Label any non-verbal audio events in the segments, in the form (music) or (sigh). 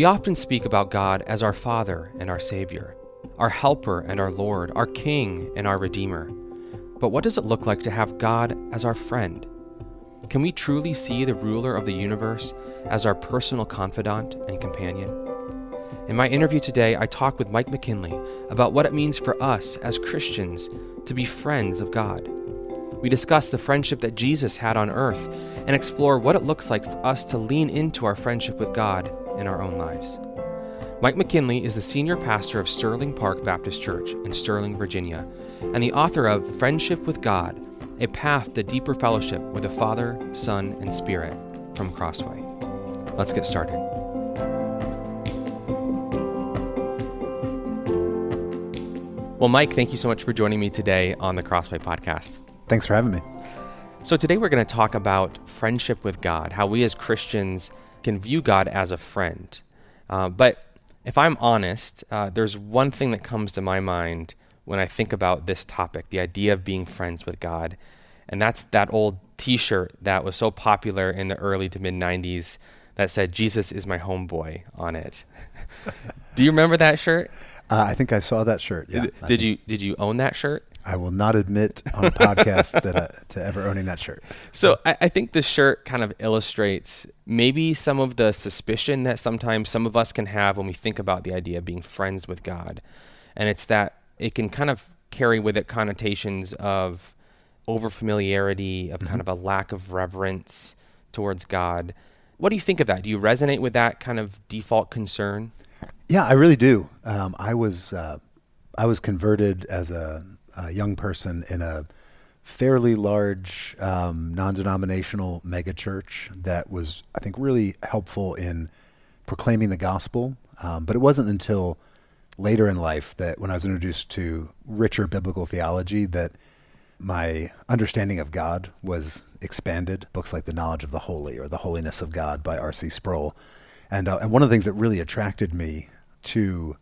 We often speak about God as our Father and our Savior, our Helper and our Lord, our King and our Redeemer. But what does it look like to have God as our friend? Can we truly see the ruler of the universe as our personal confidant and companion? In my interview today, I talk with Mike McKinley about what it means for us as Christians to be friends of God. We discuss the friendship that Jesus had on earth and explore what it looks like for us to lean into our friendship with God in our own lives. Mike McKinley is the senior pastor of Sterling Park Baptist Church in Sterling, Virginia, and the author of Friendship with God A Path to Deeper Fellowship with the Father, Son, and Spirit from Crossway. Let's get started. Well, Mike, thank you so much for joining me today on the Crossway podcast. Thanks for having me. So, today we're going to talk about friendship with God, how we as Christians can view God as a friend. Uh, but if I'm honest, uh, there's one thing that comes to my mind when I think about this topic the idea of being friends with God. And that's that old t shirt that was so popular in the early to mid 90s that said, Jesus is my homeboy on it. (laughs) Do you remember that shirt? Uh, I think I saw that shirt. Yeah. Did, did you did you own that shirt? I will not admit on a podcast that uh, to ever owning that shirt. So I, I think this shirt kind of illustrates maybe some of the suspicion that sometimes some of us can have when we think about the idea of being friends with God, and it's that it can kind of carry with it connotations of overfamiliarity, of mm-hmm. kind of a lack of reverence towards God. What do you think of that? Do you resonate with that kind of default concern? Yeah, I really do. Um, I was uh, I was converted as a a young person in a fairly large um, non-denominational megachurch that was, I think, really helpful in proclaiming the gospel. Um, but it wasn't until later in life that, when I was introduced to richer biblical theology, that my understanding of God was expanded. Books like The Knowledge of the Holy or The Holiness of God by R.C. Sproul, and uh, and one of the things that really attracted me to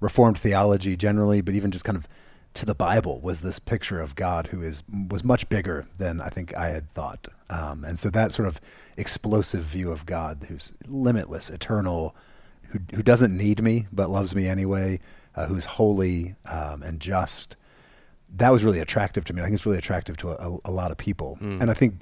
Reformed theology generally, but even just kind of to the Bible was this picture of God who is was much bigger than I think I had thought, um, and so that sort of explosive view of God, who's limitless, eternal, who who doesn't need me but loves me anyway, uh, who's holy um, and just. That was really attractive to me. I think it's really attractive to a, a lot of people, mm. and I think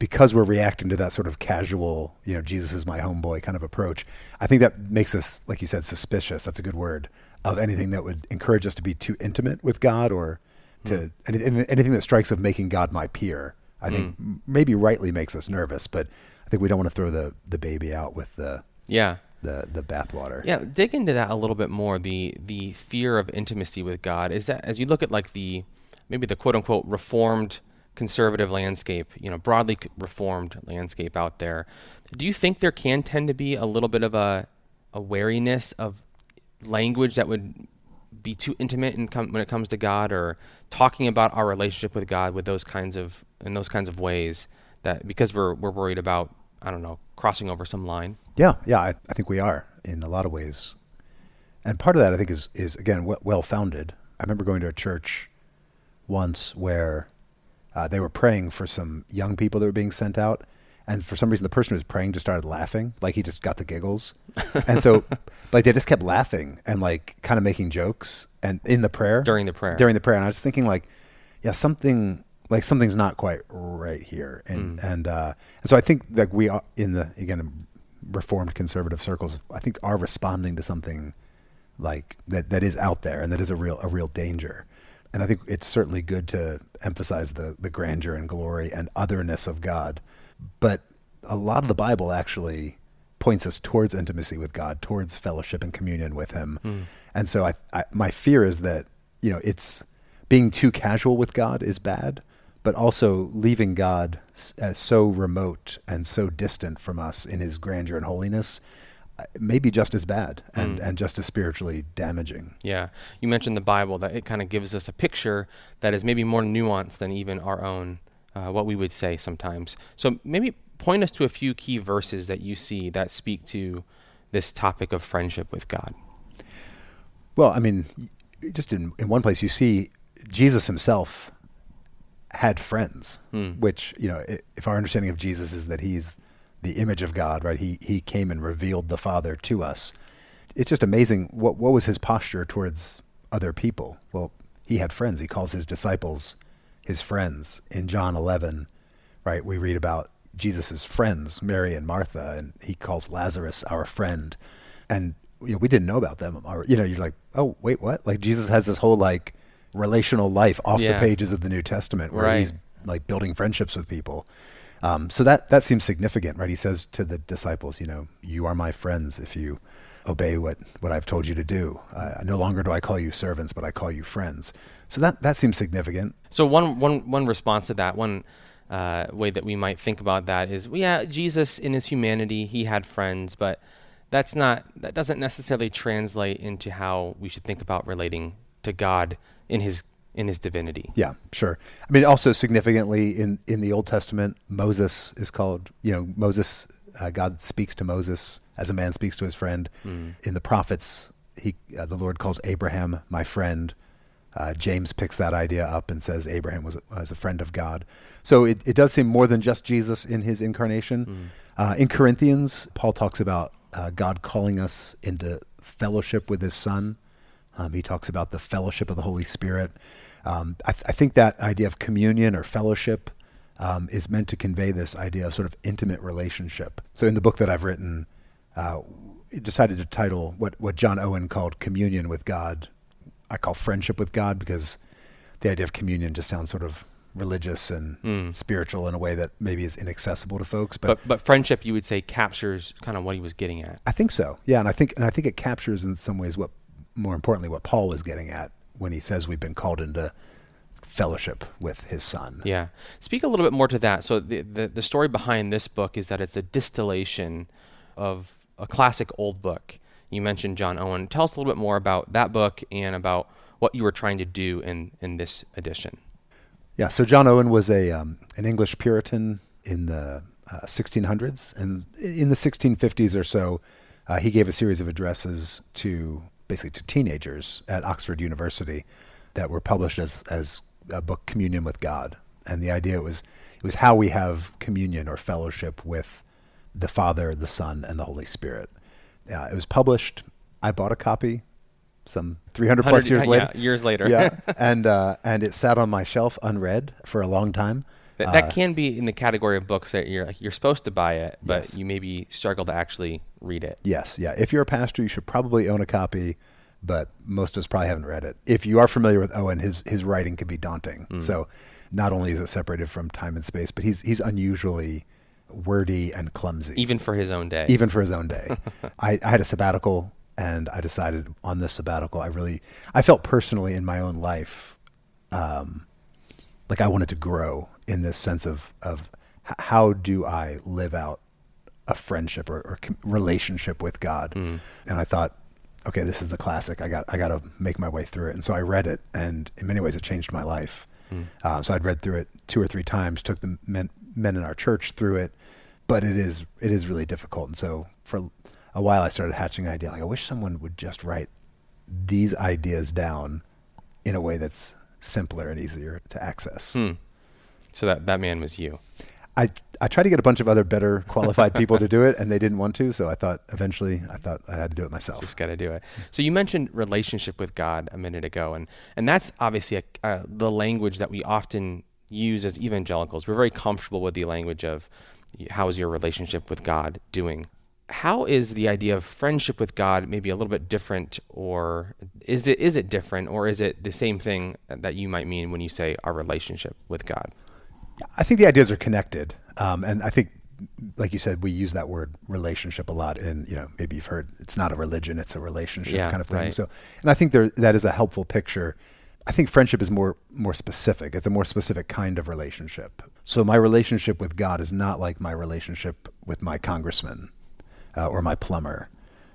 because we're reacting to that sort of casual, you know, Jesus is my homeboy kind of approach, I think that makes us, like you said, suspicious. That's a good word of anything that would encourage us to be too intimate with God or to mm. anything, anything that strikes of making God my peer. I think mm. maybe rightly makes us nervous, but I think we don't want to throw the, the baby out with the yeah the the bathwater. Yeah, dig into that a little bit more. The the fear of intimacy with God is that as you look at like the maybe the quote unquote reformed conservative landscape, you know, broadly reformed landscape out there. Do you think there can tend to be a little bit of a a wariness of language that would be too intimate in com- when it comes to God, or talking about our relationship with God with those kinds of in those kinds of ways that because we're we're worried about I don't know crossing over some line. Yeah, yeah, I, I think we are in a lot of ways, and part of that I think is is again well founded. I remember going to a church once where uh, they were praying for some young people that were being sent out, and for some reason the person who was praying just started laughing. Like he just got the giggles. And so (laughs) like they just kept laughing and like kind of making jokes and in the prayer. During the prayer. During the prayer. And i was thinking like yeah something like something's not quite right here. And mm. and uh and so i think like we are in the again reformed conservative circles i think are responding to something like that that is out there and that is a real a real danger. And i think it's certainly good to emphasize the the grandeur and glory and otherness of god but a lot of the Bible actually points us towards intimacy with God, towards fellowship and communion with Him. Mm. And so, I, I, my fear is that you know it's being too casual with God is bad, but also leaving God as so remote and so distant from us in His grandeur and holiness uh, may be just as bad and, mm. and just as spiritually damaging. Yeah. You mentioned the Bible, that it kind of gives us a picture that is maybe more nuanced than even our own uh, what we would say sometimes. So maybe point us to a few key verses that you see that speak to this topic of friendship with God. Well, I mean, just in, in one place, you see Jesus himself had friends, hmm. which, you know, if our understanding of Jesus is that he's the image of God, right? He he came and revealed the Father to us. It's just amazing. What what was his posture towards other people? Well, he had friends. He calls his disciples his friends. In John 11, right, we read about Jesus' friends, Mary and Martha, and he calls Lazarus our friend. And you know, we didn't know about them. You know, you're like, oh, wait, what? Like Jesus has this whole like relational life off Yeah. the pages of the New Testament where Right. he's like building friendships with people. Um, so that that seems significant, right? He says to the disciples, you know, you are my friends if you obey what, what I've told you to do. Uh, no longer do I call you servants, but I call you friends. So that that seems significant. So one one one response to that, one uh, way that we might think about that is, well, yeah, Jesus in his humanity, he had friends, but that's not that doesn't necessarily translate into how we should think about relating to God in his in his divinity. Yeah, sure. I mean, also significantly in in the Old Testament, Moses is called. You know, Moses. Uh, God speaks to Moses as a man speaks to his friend. In the prophets, he uh, the Lord calls Abraham my friend. Uh, James picks that idea up and says Abraham was, was a friend of God. So it, it does seem more than just Jesus in his incarnation. Uh, in Corinthians, Paul talks about uh, God calling us into fellowship with his Son. Um, he talks about the fellowship of the Holy Spirit. Um, I, th- I think that idea of communion or fellowship um, is meant to convey this idea of sort of intimate relationship. So in the book that I've written, uh, I decided to title what, what John Owen called communion with God. I call friendship with God because the idea of communion just sounds sort of religious and spiritual in a way that maybe is inaccessible to folks. But, But but friendship, you would say, captures kind of what he was getting at. I think so. Yeah, and I think and I think it captures in some ways what more importantly what Paul was getting at when he says we've been called into fellowship with his son. Yeah. Speak a little bit more to that. So the, the the story behind this book is that it's a distillation of a classic old book. You mentioned John Owen. Tell us a little bit more about that book and about what you were trying to do in in this edition. Yeah, so John Owen was a um, an English Puritan in the uh, 1600s, and in the 1650s or so, uh, he gave a series of addresses to basically to teenagers at Oxford University that were published as as a book, Communion with God. And the idea was it was how we have communion or fellowship with the Father, the Son, and the Holy Spirit. Uh, it was published. I bought a copy some 300 plus years (laughs) yeah, later. years later. yeah, (laughs) and uh, and it sat on my shelf unread for a long time. That, that can be in the category of books that you're you're supposed to buy it, but Yes. you maybe struggle to actually read it. Yes, yeah. If you're a pastor, you should probably own a copy, but most of us probably haven't read it. If you are familiar with Owen, his his writing can be daunting. So, not only is it separated from time and space, but he's he's unusually wordy and clumsy, Even for his own day. even for his own day. (laughs) I, I had a sabbatical, and I decided on this sabbatical, I really, I felt personally in my own life, um, like I wanted to grow in this sense of of how do I live out a friendship or, or relationship with God, and I thought. Okay, this is the classic. I got I got to make my way through it, and so I read it, and in many ways, it changed my life. Uh, so I'd read through it two or three times. Took the men men in our church through it, but it is it is really difficult. And so for a while, I started hatching an idea. Like I wish someone would just write these ideas down in a way that's simpler and easier to access. Hmm. So that that man was you. I I tried to get a bunch of other better qualified people to do it, and they didn't want to. So I thought eventually I thought I had to do it myself. Just got to do it. So you mentioned relationship with God a minute ago, and and that's obviously a, uh, the language that we often use as evangelicals. We're very comfortable with the language of how is your relationship with God doing. How is the idea of friendship with God maybe a little bit different, or is it is it different, or is it the same thing that you might mean when you say our relationship with God? I think the ideas are connected, um, and I think, like you said, we use that word relationship a lot. And you know, maybe you've heard it's not a religion; it's a relationship Yeah, kind of thing. right. So, and I think there that is a helpful picture. I think friendship is more more specific. It's a more specific kind of relationship. So my relationship with God is not like my relationship with my congressman uh, or my plumber.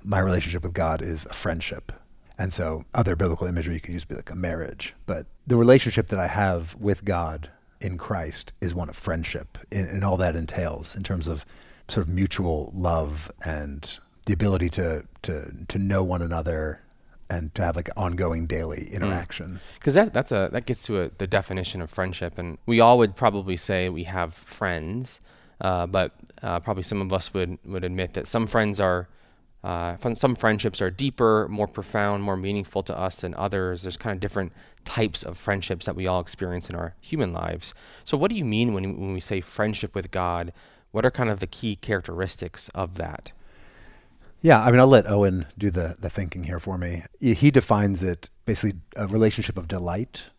My relationship with God is a friendship. And so other biblical imagery you could use be like a marriage. But the relationship that I have with God in Christ is one of friendship and, and all that entails in terms of sort of mutual love and the ability to, to, to know one another and to have like ongoing daily interaction. because that that's a that gets to a, the definition of friendship, and we all would probably say we have friends, Uh, but uh, probably some of us would, would admit that some friends are, uh, some friendships are deeper, more profound, more meaningful to us than others. There's kind of different types of friendships that we all experience in our human lives. So, what do you mean when, when we say friendship with God? What are kind of the key characteristics of that? Yeah, I mean, I'll let Owen do the, the thinking here for me. He defines it basically a relationship of delight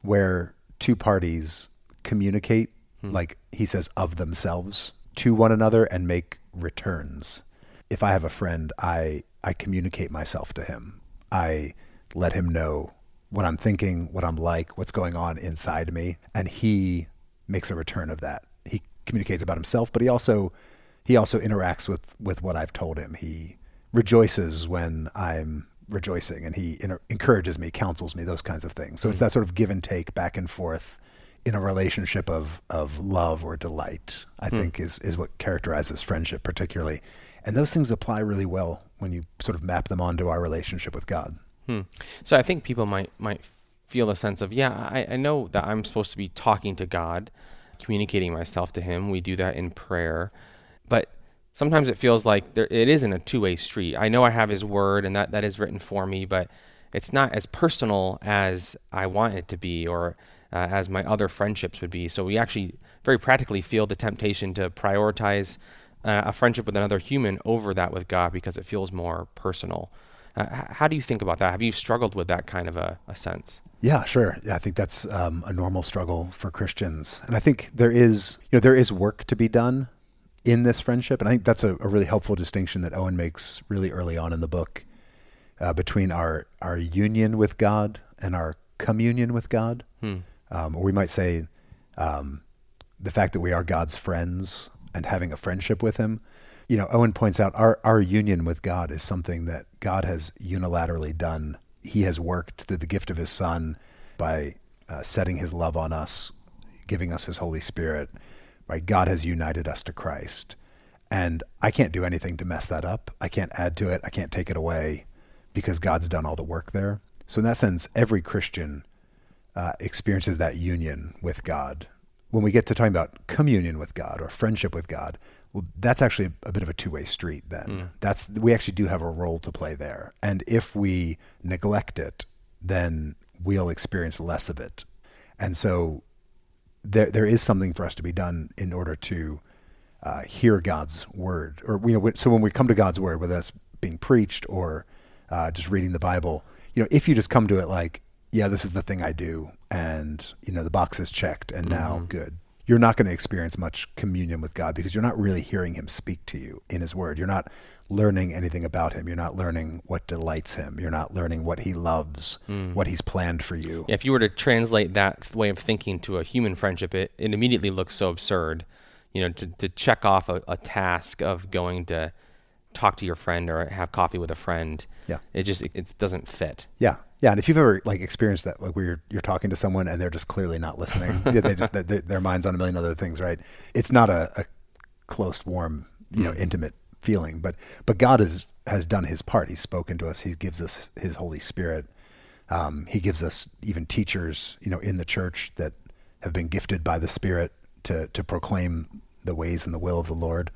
where two parties communicate, hmm. like he says, of themselves to one another and make returns. If I have a friend, I, I communicate myself to him. I let him know what I'm thinking, what I'm like, what's going on inside me, and he makes a return of that. He communicates about himself, but he also he also interacts with with what I've told him. He rejoices when I'm rejoicing, and he inter- encourages me, counsels me, those kinds of things. So it's hmm. that sort of give and take, back and forth in a relationship of of love or delight. I mm. think is is what characterizes friendship particularly, and those things apply really well when you sort of map them onto our relationship with God. Hmm. So I think people might might feel a sense of yeah, I, I know that I'm supposed to be talking to God, communicating myself to Him. We do that in prayer but sometimes it feels like there, it isn't a two-way street. I know I have His Word, and that that is written for me, but it's not as personal as I want it to be, or uh, as my other friendships would be. So we actually very practically feel the temptation to prioritize uh, a friendship with another human over that with God because it feels more personal. Uh, how do you think about that? Have you struggled with that kind of a, a sense? Yeah, sure. Yeah, I think that's um, a normal struggle for Christians, and I think there is, you know, there is work to be done in this friendship. And I think that's a, a really helpful distinction that Owen makes really early on in the book uh, between our, our union with God and our communion with God. Hmm. Um, or we might say um, the fact that we are God's friends and having a friendship with Him. You know, Owen points out our, our union with God is something that God has unilaterally done. He has worked through the gift of His Son by uh, setting His love on us, giving us His Holy Spirit right? God has united us to Christ. And I can't do anything to mess that up. I can't add to it. I can't take it away because God's done all the work there. So, in that sense, every Christian uh, experiences that union with God. When we get to talking about communion with God or friendship with God, well, that's actually a bit of a two-way street. Then mm. that's we actually do have a role to play there, and if we neglect it, then we'll experience less of it. And so, there there is something for us to be done in order to uh, hear God's word, or you know, so when we come to God's word, whether that's being preached or uh, just reading the Bible, you know, if you just come to it like, yeah, this is the thing I do, and you know, the box is checked, and now mm-hmm. good, you're not going to experience much communion with God because you're not really hearing Him speak to you in His Word. You're not learning anything about Him. You're not learning what delights Him. You're not learning what He loves, mm. what He's planned for you. Yeah, if you were to translate that way of thinking to a human friendship, it, it immediately looks so absurd. You know, to, to check off a, a task of going to talk to your friend or have coffee with a friend. Yeah. It just it, it, doesn't fit. Yeah. Yeah, and if you've ever like experienced that, like where you're you're talking to someone and they're just clearly not listening, (laughs) they just they, their mind's on a million other things, right? It's not a, a close, warm, you know, mm. intimate feeling, but but God has has done His part. He's spoken to us. He gives us His Holy Spirit. Um, he gives us even teachers, you know, in the church that have been gifted by the Spirit to to proclaim the ways and the will of the Lord.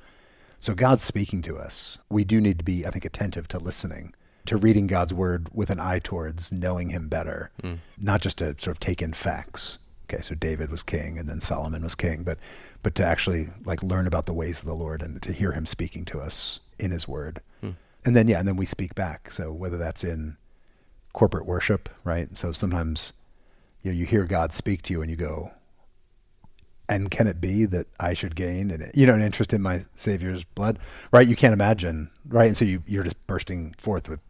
So God's speaking to us. We do need to be, I think, attentive to listening, to reading God's word with an eye towards knowing Him better, mm. not just to sort of take in facts. Okay, so David was king, and then Solomon was king, but but to actually like learn about the ways of the Lord and to hear Him speaking to us in His Word, mm. and then yeah, and then we speak back. So whether that's in corporate worship, right? So sometimes you know you hear God speak to you, and you go, and can it be that I should gain and you know an interest in my Savior's blood, right? You can't imagine, right? And so you you're just bursting forth with,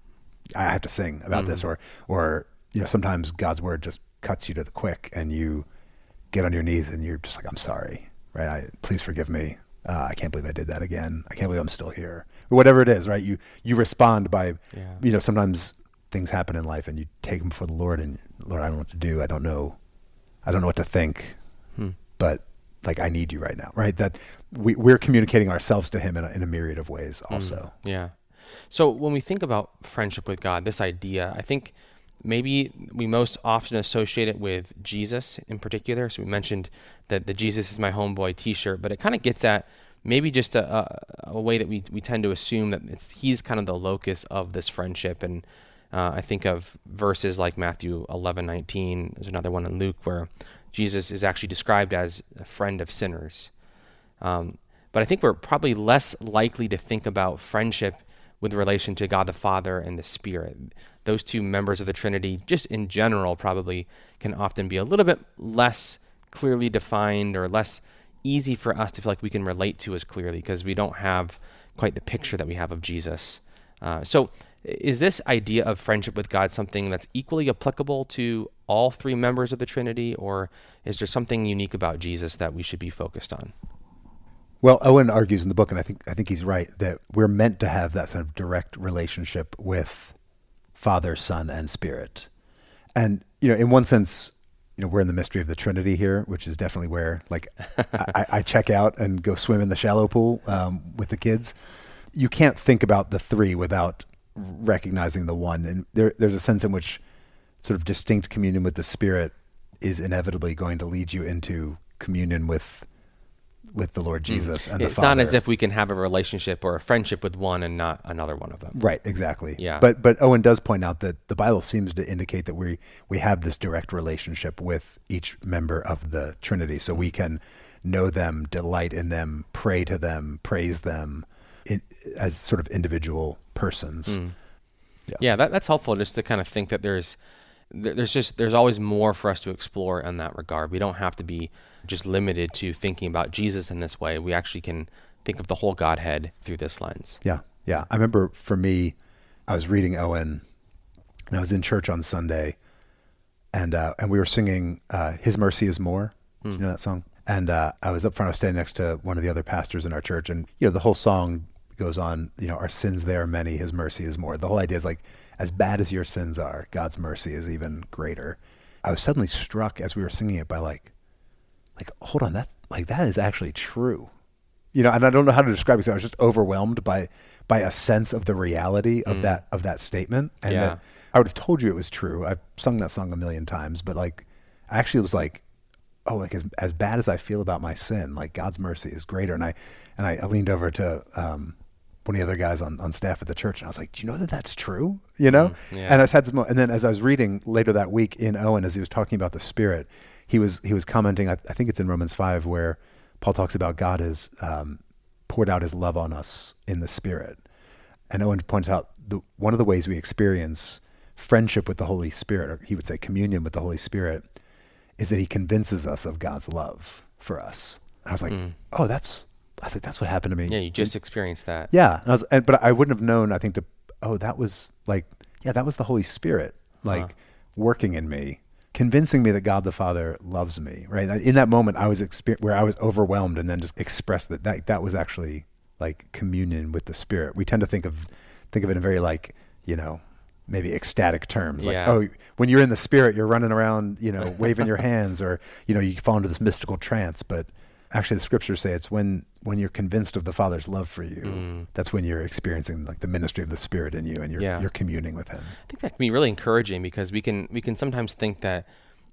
I have to sing about mm-hmm. this, or or you know sometimes God's word just cuts you to the quick, and you get on your knees and you're just like, I'm sorry, right? I please forgive me. Uh, I can't believe I did that again. I can't believe I'm still here, or whatever it is, right? You you respond by, yeah. you know, sometimes things happen in life, and you take them before the Lord, and Lord, I don't know what to do. I don't know, I don't know what to think hmm. but like I need you right now, right? That we, we're communicating ourselves to Him in a, in a myriad of ways, mm, also. Mm, yeah. So when we think about friendship with God, this idea, I think maybe we most often associate it with Jesus in particular. So we mentioned that the Jesus is my homeboy T-shirt, but it kind of gets at maybe just a, a, a, way that we, we tend to assume that it's he's kind of the locus of this friendship. And uh, I think of verses like Matthew 11, 19. There's another one in Luke where Jesus is actually described as a friend of sinners. Um, but I think we're probably less likely to think about friendship with relation to God the Father and the Spirit. Those two members of the Trinity, just in general, probably can often be a little bit less clearly defined or less easy for us to feel like we can relate to as clearly because we don't have quite the picture that we have of Jesus. Uh, so, is this idea of friendship with God something that's equally applicable to all three members of the Trinity, or is there something unique about Jesus that we should be focused on? Well, Owen argues in the book, and I think I think he's right that we're meant to have that sort of direct relationship with Father, Son, and Spirit. And you know, in one sense, you know, we're in the mystery of the Trinity here, which is definitely where like (laughs) I, I, check out and go swim in the shallow pool um, with the kids. You can't think about the three without recognizing the one, and there, there's a sense in which sort of distinct communion with the Spirit is inevitably going to lead you into communion with with the Lord hmm. Jesus mm. and it's the Father. It's not as if we can have a relationship or a friendship with one and not another one of them. Right, exactly. Yeah. But but Owen does point out that the Bible seems to indicate that we we have this direct relationship with each member of the Trinity, so we can know them, delight in them, pray to them, praise them in, as sort of individual persons. Mm. Yeah, yeah that, that's helpful just to kind of think that there's there's just there's always more for us to explore in that regard. We don't have to be just limited to thinking about Jesus in this way. We actually can think of the whole Godhead through this lens. Yeah, yeah. I remember for me, I was reading Owen, and I was in church on Sunday, and uh, and we were singing uh, "His Mercy Is More." Do you hmm. know that song? And uh, I was up front. I was standing next to one of the other pastors in our church, and you know the whole song goes on. You know, our sins there are many. His mercy is more. The whole idea is like, as bad as your sins are, God's mercy is even greater. I was suddenly struck as we were singing it by like, like, hold on, that like that is actually true. You know, and I don't know how to describe it. I was just overwhelmed by by a sense of the reality of mm. that of that statement, and yeah. that I would have told you it was true. I've sung that song a million times, but like, I actually was like, oh, like as as bad as I feel about my sin, like God's mercy is greater. And I and I, I leaned over to um, one of the other guys on, on staff at the church, and I was like, "Do you know that that's true?" You know. Mm, yeah. And I had this moment, and then as I was reading later that week in Owen, as he was talking about the Spirit, he was he was commenting. I, I think it's in Romans five where Paul talks about God has um, poured out His love on us in the Spirit, and Owen points out the one of the ways we experience friendship with the Holy Spirit, or he would say communion with the Holy Spirit, is that He convinces us of God's love for us. And I was like, mm. "Oh, that's." I was like, that's what happened to me. Yeah, you just experienced that. Yeah, and I was, and, but I wouldn't have known. I think to, oh, that was like, yeah, that was the Holy Spirit, uh-huh. like huh. working in me, convincing me that God the Father loves me. Right in that moment, I was exper- where I was overwhelmed, and then just expressed that that that was actually like communion with the Spirit. We tend to think of think of it in very like you know maybe ecstatic terms like yeah. oh when you're in the spirit you're running around you know waving your (laughs) hands or you know you fall into this mystical trance but actually the scriptures say it's when when you're convinced of the father's love for you mm. that's when you're experiencing like the ministry of the spirit in you and you're yeah. you're communing with him i think that can be really encouraging because we can we can sometimes think that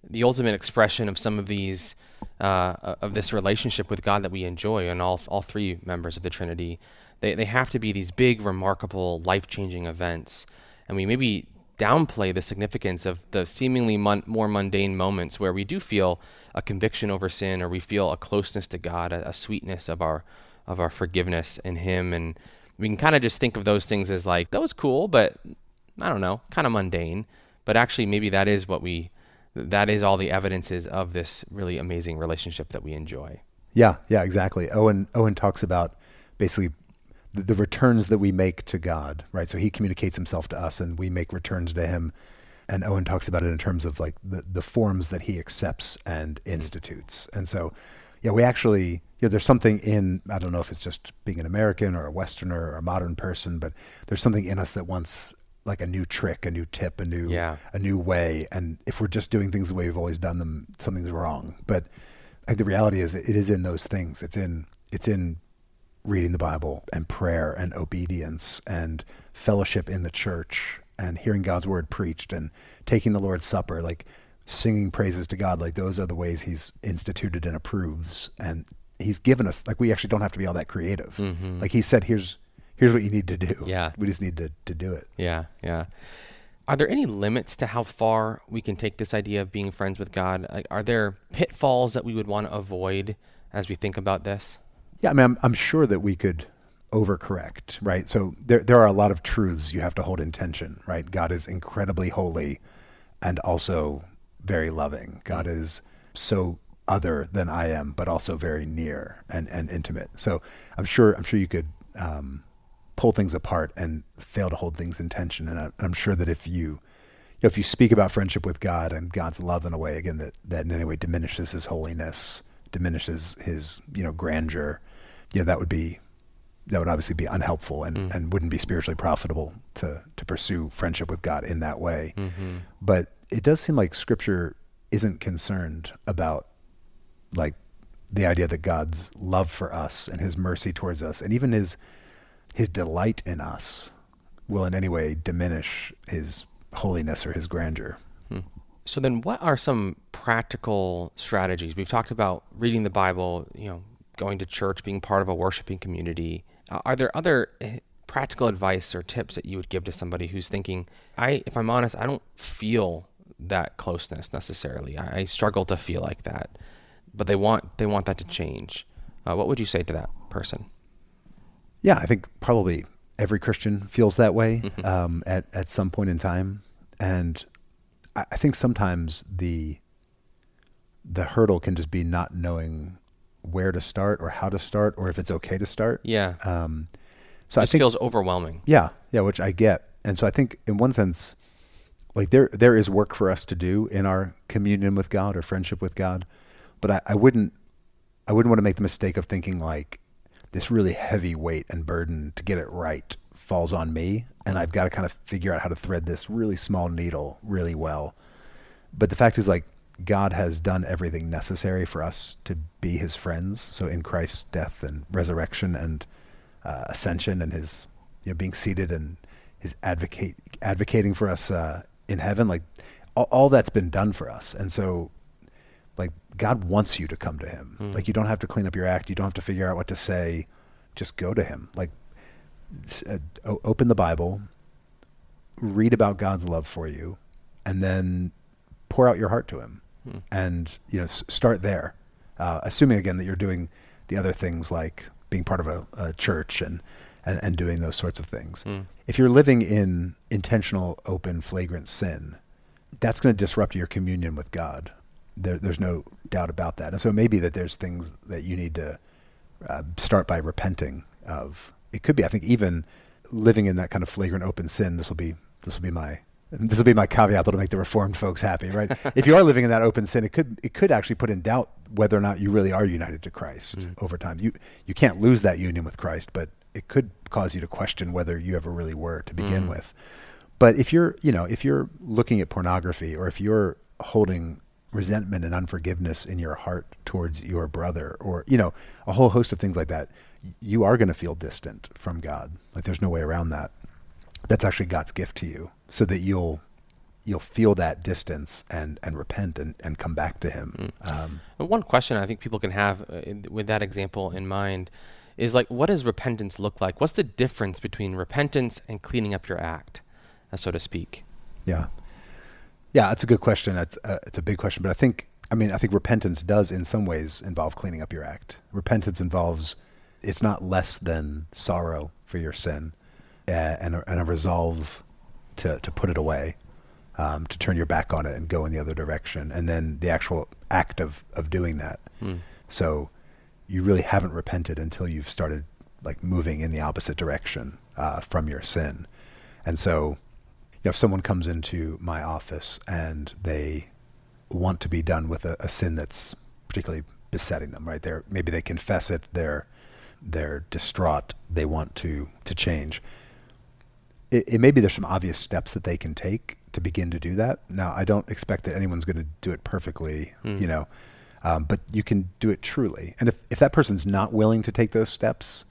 the ultimate expression of some of these uh, of this relationship with god that we enjoy and all all three members of the trinity they, they have to be these big remarkable life-changing events and we maybe downplay the significance of the seemingly mon- more mundane moments where we do feel a conviction over sin or we feel a closeness to God, a, a sweetness of our of our forgiveness in Him, and we can kind of just think of those things as like that was cool, but I don't know, kind of mundane. But actually, maybe that is what we that is all the evidences of this really amazing relationship that we enjoy. Yeah, yeah, exactly. Owen Owen talks about basically the, the returns that we make to God, right? So he communicates himself to us and we make returns to him. And Owen talks about it in terms of like the, the forms that he accepts and institutes. And so, yeah, we actually, you know, there's something in, I don't know if it's just being an American or a Westerner or a modern person, but there's something in us that wants like a new trick, a new tip, a new, yeah. a new way. And if we're just doing things the way we've always done them, something's wrong. But like, the reality is it is in those things. It's in, it's in reading the Bible and prayer and obedience and fellowship in the church and hearing God's word preached and taking the Lord's Supper, like singing praises to God, like those are the ways He's instituted and approves. And He's given us, like, we actually don't have to be all that creative. Mm-hmm. Like He said, here's here's what you need to do. Yeah. we just need to to do it. Yeah, yeah. Are there any limits to how far we can take this idea of being friends with God? Like, are there pitfalls that we would want to avoid as we think about this? Yeah, I mean, I'm, I'm sure that we could overcorrect, right? So there, there are a lot of truths you have to hold in tension, right? God is incredibly holy and also very loving. God is so other than I am, but also very near and, and intimate. So I'm sure, I'm sure you could um, pull things apart and fail to hold things in tension. And I, I'm sure that if you, you know, if you speak about friendship with God and God's love in a way, again, that, that in any way diminishes his holiness, diminishes his, you know, grandeur, know, that would be that would obviously be unhelpful and, Mm. and wouldn't be spiritually profitable to to pursue friendship with God in that way. Mm-hmm. But it does seem like Scripture isn't concerned about like the idea that God's love for us and His mercy towards us, and even His His delight in us, will in any way diminish His holiness or His grandeur. So then, what are some practical strategies? We've talked about reading the Bible, you know, going to church, being part of a worshiping community. Uh, are there other eh, practical advice or tips that you would give to somebody who's thinking, I, if I'm honest, I don't feel that closeness necessarily. I, I struggle to feel like that, but they want they want that to change. Uh, what would you say to that person? Yeah, I think probably every Christian feels that way (laughs) um, at at some point in time, and I, I think sometimes the the hurdle can just be not knowing where to start or how to start or if it's okay to start. Yeah, Um, so I this think feels overwhelming. yeah, yeah, which I get, and so I think in one sense, like there there is work for us to do in our communion with God or friendship with God, but I, I wouldn't I wouldn't want to make the mistake of thinking like this really heavy weight and burden to get it right falls on me, and I've got to kind of figure out how to thread this really small needle really well. But the fact is, like God has done everything necessary for us to be His friends. So in Christ's death and resurrection and uh, ascension and His you know being seated and His advocate advocating for us uh, in heaven, like all, all that's been done for us, and so like God wants you to come to Him. Like you don't have to clean up your act. You don't have to figure out what to say. Just go to Him. Like uh, open the Bible, read about God's love for you, and then pour out your heart to Him, and you know s- start there. Uh, assuming again that you're doing the other things like being part of a, a church and, and and doing those sorts of things. If you're living in intentional, open, flagrant sin, that's going to disrupt your communion with God. There, there's no doubt about that. And so it may be that there's things that you need to uh, start by repenting of. It could be, I think, even living in that kind of flagrant open sin. This will be this will be my this will be my caveat that'll make the reformed folks happy, right? (laughs) if you are living in that open sin, it could it could actually put in doubt whether or not you really are united to Christ mm. over time. You you can't lose that union with Christ, but it could cause you to question whether you ever really were to begin mm. with. But if you're, you know, if you're looking at pornography or if you're holding resentment and unforgiveness in your heart towards your brother or, you know, a whole host of things like that, you are going to feel distant from God. Like there's no way around that. That's actually God's gift to you so that you'll you'll feel that distance and and repent and, and come back to him. Um, One question I think people can have uh, in- with that example in mind is like, what does repentance look like? What's the difference between repentance and cleaning up your act, uh, so to speak? Yeah, yeah, that's a good question. It's uh, it's a big question, but I think I mean I think repentance does in some ways involve cleaning up your act. Repentance involves it's not less than sorrow for your sin and a, and a resolve to to put it away, um, to turn your back on it and go in the other direction, and then the actual act of of doing that. So you really haven't repented until you've started like moving in the opposite direction uh, from your sin, and so you know, if someone comes into my office and they want to be done with a, a sin that's particularly besetting them, right? They're maybe they confess it, they're they're distraught, they want to to change. It, it may be there's some obvious steps that they can take to begin to do that. Now, I don't expect that anyone's going to do it perfectly, you know, um, but you can do it truly. And if if that person's not willing to take those steps,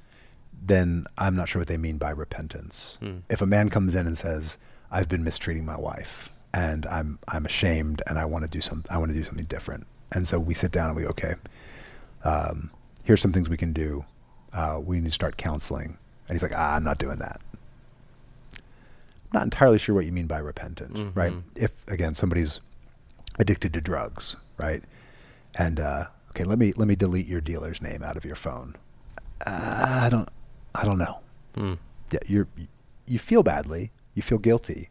then I'm not sure what they mean by repentance. If a man comes in and says, I've been mistreating my wife and I'm I'm ashamed and I want to do some I want to do something different. And so we sit down and we go, okay, um, here's some things we can do. Uh, we need to start counseling. And he's like, ah, I'm not doing that. I'm not entirely sure what you mean by repentant, mm-hmm. right? If again somebody's addicted to drugs, right? And uh, okay, let me let me delete your dealer's name out of your phone. Uh, I don't I don't know. Mm. Yeah, you're you feel badly, you feel guilty,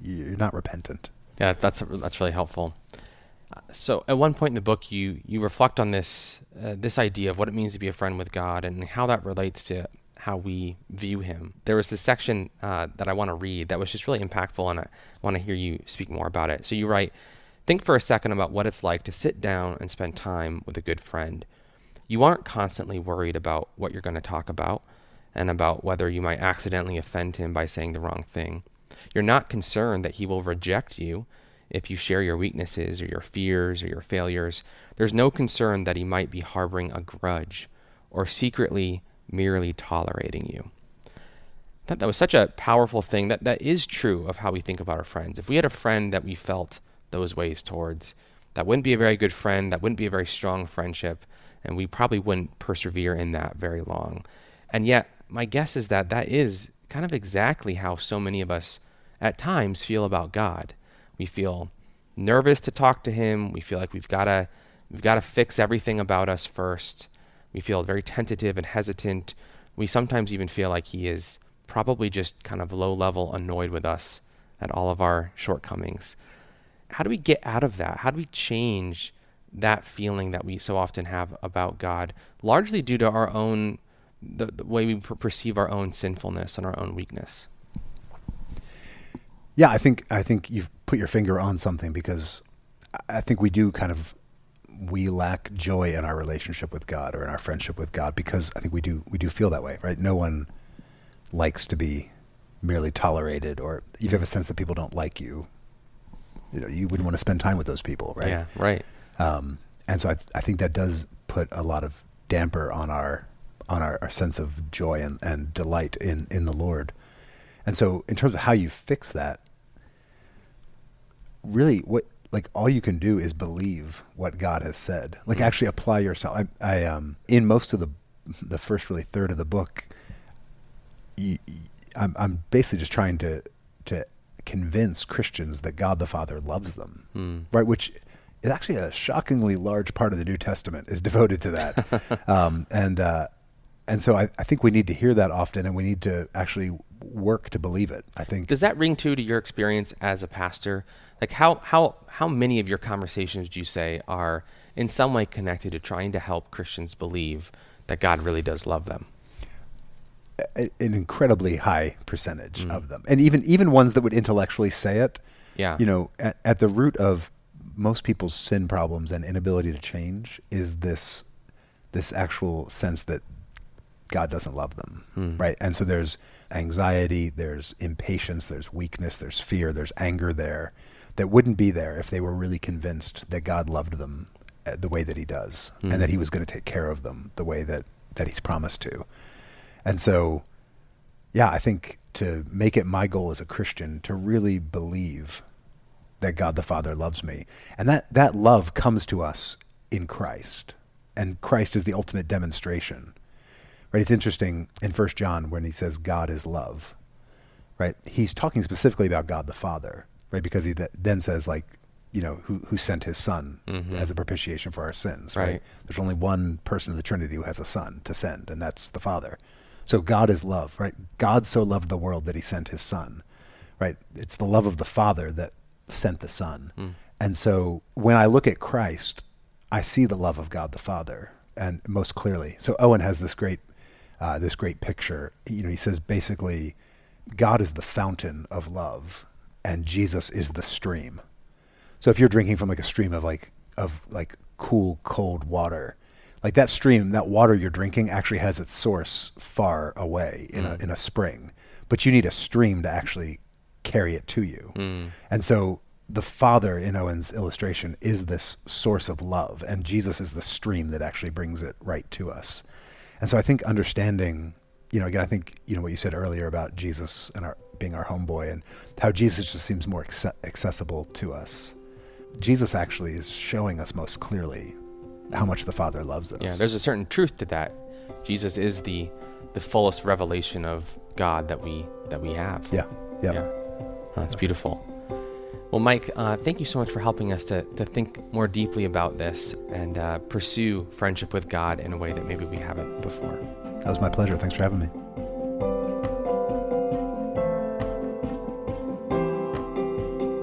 you're not repentant. Yeah, that's that's really helpful. So, at one point in the book, you you reflect on this uh, this idea of what it means to be a friend with God and how that relates to how we view Him. There was this section uh, that I want to read that was just really impactful, and I want to hear you speak more about it. So, you write, think for a second about what it's like to sit down and spend time with a good friend. You aren't constantly worried about what you're going to talk about and about whether you might accidentally offend him by saying the wrong thing. You're not concerned that he will reject you if you share your weaknesses or your fears or your failures. There's no concern that he might be harboring a grudge or secretly merely tolerating you. That, that was such a powerful thing that, that is true of how we think about our friends. If we had a friend that we felt those ways towards, that wouldn't be a very good friend, that wouldn't be a very strong friendship, and we probably wouldn't persevere in that very long. And yet, my guess is that that is kind of exactly how so many of us at times feel about God. We feel nervous to talk to him. We feel like we've got to we've got to fix everything about us first. We feel very tentative and hesitant. We sometimes even feel like he is probably just kind of low level annoyed with us at all of our shortcomings. How do we get out of that? How do we change that feeling that we so often have about God, largely due to our own the, the way we perceive our own sinfulness and our own weakness? Yeah, I think I think you've put your finger on something because I think we do kind of we lack joy in our relationship with God or in our friendship with God because I think we do we do feel that way, right? No one likes to be merely tolerated or you have a sense that people don't like you. You know, you wouldn't want to spend time with those people, right? Yeah, right. Um, and so I, I think that does put a lot of damper on our on our, our sense of joy and, and delight in in the Lord. And so, in terms of how you fix that, really what like all you can do is believe what God has said. Like actually apply yourself. I, I um in most of the the first really third of the book, you, I'm I'm basically just trying to to convince Christians that God the Father loves them, mm. right? Which is actually a shockingly large part of the New Testament is devoted to that, (laughs) um, and uh, and so I, I think we need to hear that often, and we need to actually work to believe it. I think. Does that ring true to your experience as a pastor? Like how how how many of your conversations do you say are in some way connected to trying to help Christians believe that God really does love them? An incredibly high percentage mm. of them, and even even ones that would intellectually say it. Yeah. You know, at, at the root of most people's sin problems and inability to change is this this actual sense that God doesn't love them, mm. right? And so there's anxiety, there's impatience, there's weakness, there's fear, there's anger there that wouldn't be there if they were really convinced that God loved them uh, the way that He does, mm-hmm. and that He was going to take care of them the way that that He's promised to. And so, yeah, I think to make it my goal as a Christian to really believe that God the Father loves me, and that that love comes to us in Christ, and Christ is the ultimate demonstration. Right? It's interesting in First John when he says God is love. Right? He's talking specifically about God the Father right? Because he th- then says like, you know, who who sent his son mm-hmm. as a propitiation for our sins, right. right? There's only one person of the Trinity who has a son to send, and that's the Father. So God is love, right? God so loved the world that he sent his son, right? It's the love of the Father that sent the Son. Mm. And so when I look at Christ, I see the love of God the Father, and most clearly. So Owen has this great, uh, this great picture. You know, he says basically, God is the fountain of love, and Jesus is the stream. So if you're drinking from like a stream of like of like cool cold water, like that stream, that water you're drinking actually has its source far away in mm. a in a spring, but you need a stream to actually carry it to you. Mm. And so the Father in Owen's illustration is this source of love, and Jesus is the stream that actually brings it right to us. And so I think understanding, you know, again, I think you know what you said earlier about Jesus and our being our homeboy, and how Jesus just seems more accessible to us. Jesus actually is showing us most clearly how much the Father loves us. Yeah, there's a certain truth to that. Jesus is the the fullest revelation of God that we that we have. Yeah, yeah, yeah. Oh, that's beautiful. Well, Mike, uh, thank you so much for helping us to, to think more deeply about this and uh, pursue friendship with God in a way that maybe we haven't before. That was my pleasure. Thanks for having me.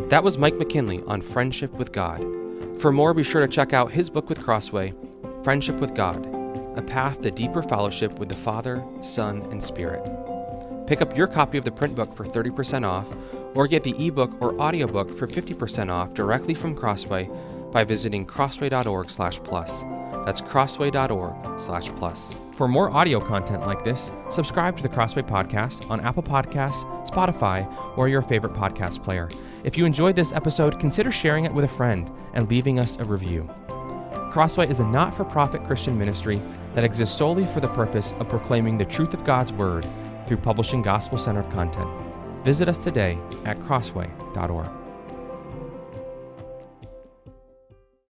That was Mike McKinley on Friendship with God. For more, be sure to check out his book with Crossway, Friendship with God A Path to Deeper Fellowship with the Father, Son, and Spirit. Pick up your copy of the print book for 30% off, or get the ebook or audiobook for 50% off directly from Crossway by visiting crossway.org/plus. That's crossway.org/plus. For more audio content like this, subscribe to the Crossway podcast on Apple Podcasts, Spotify, or your favorite podcast player. If you enjoyed this episode, consider sharing it with a friend and leaving us a review. Crossway is a not for profit Christian ministry that exists solely for the purpose of proclaiming the truth of God's Word through publishing gospel centered content. Visit us today at crossway.org.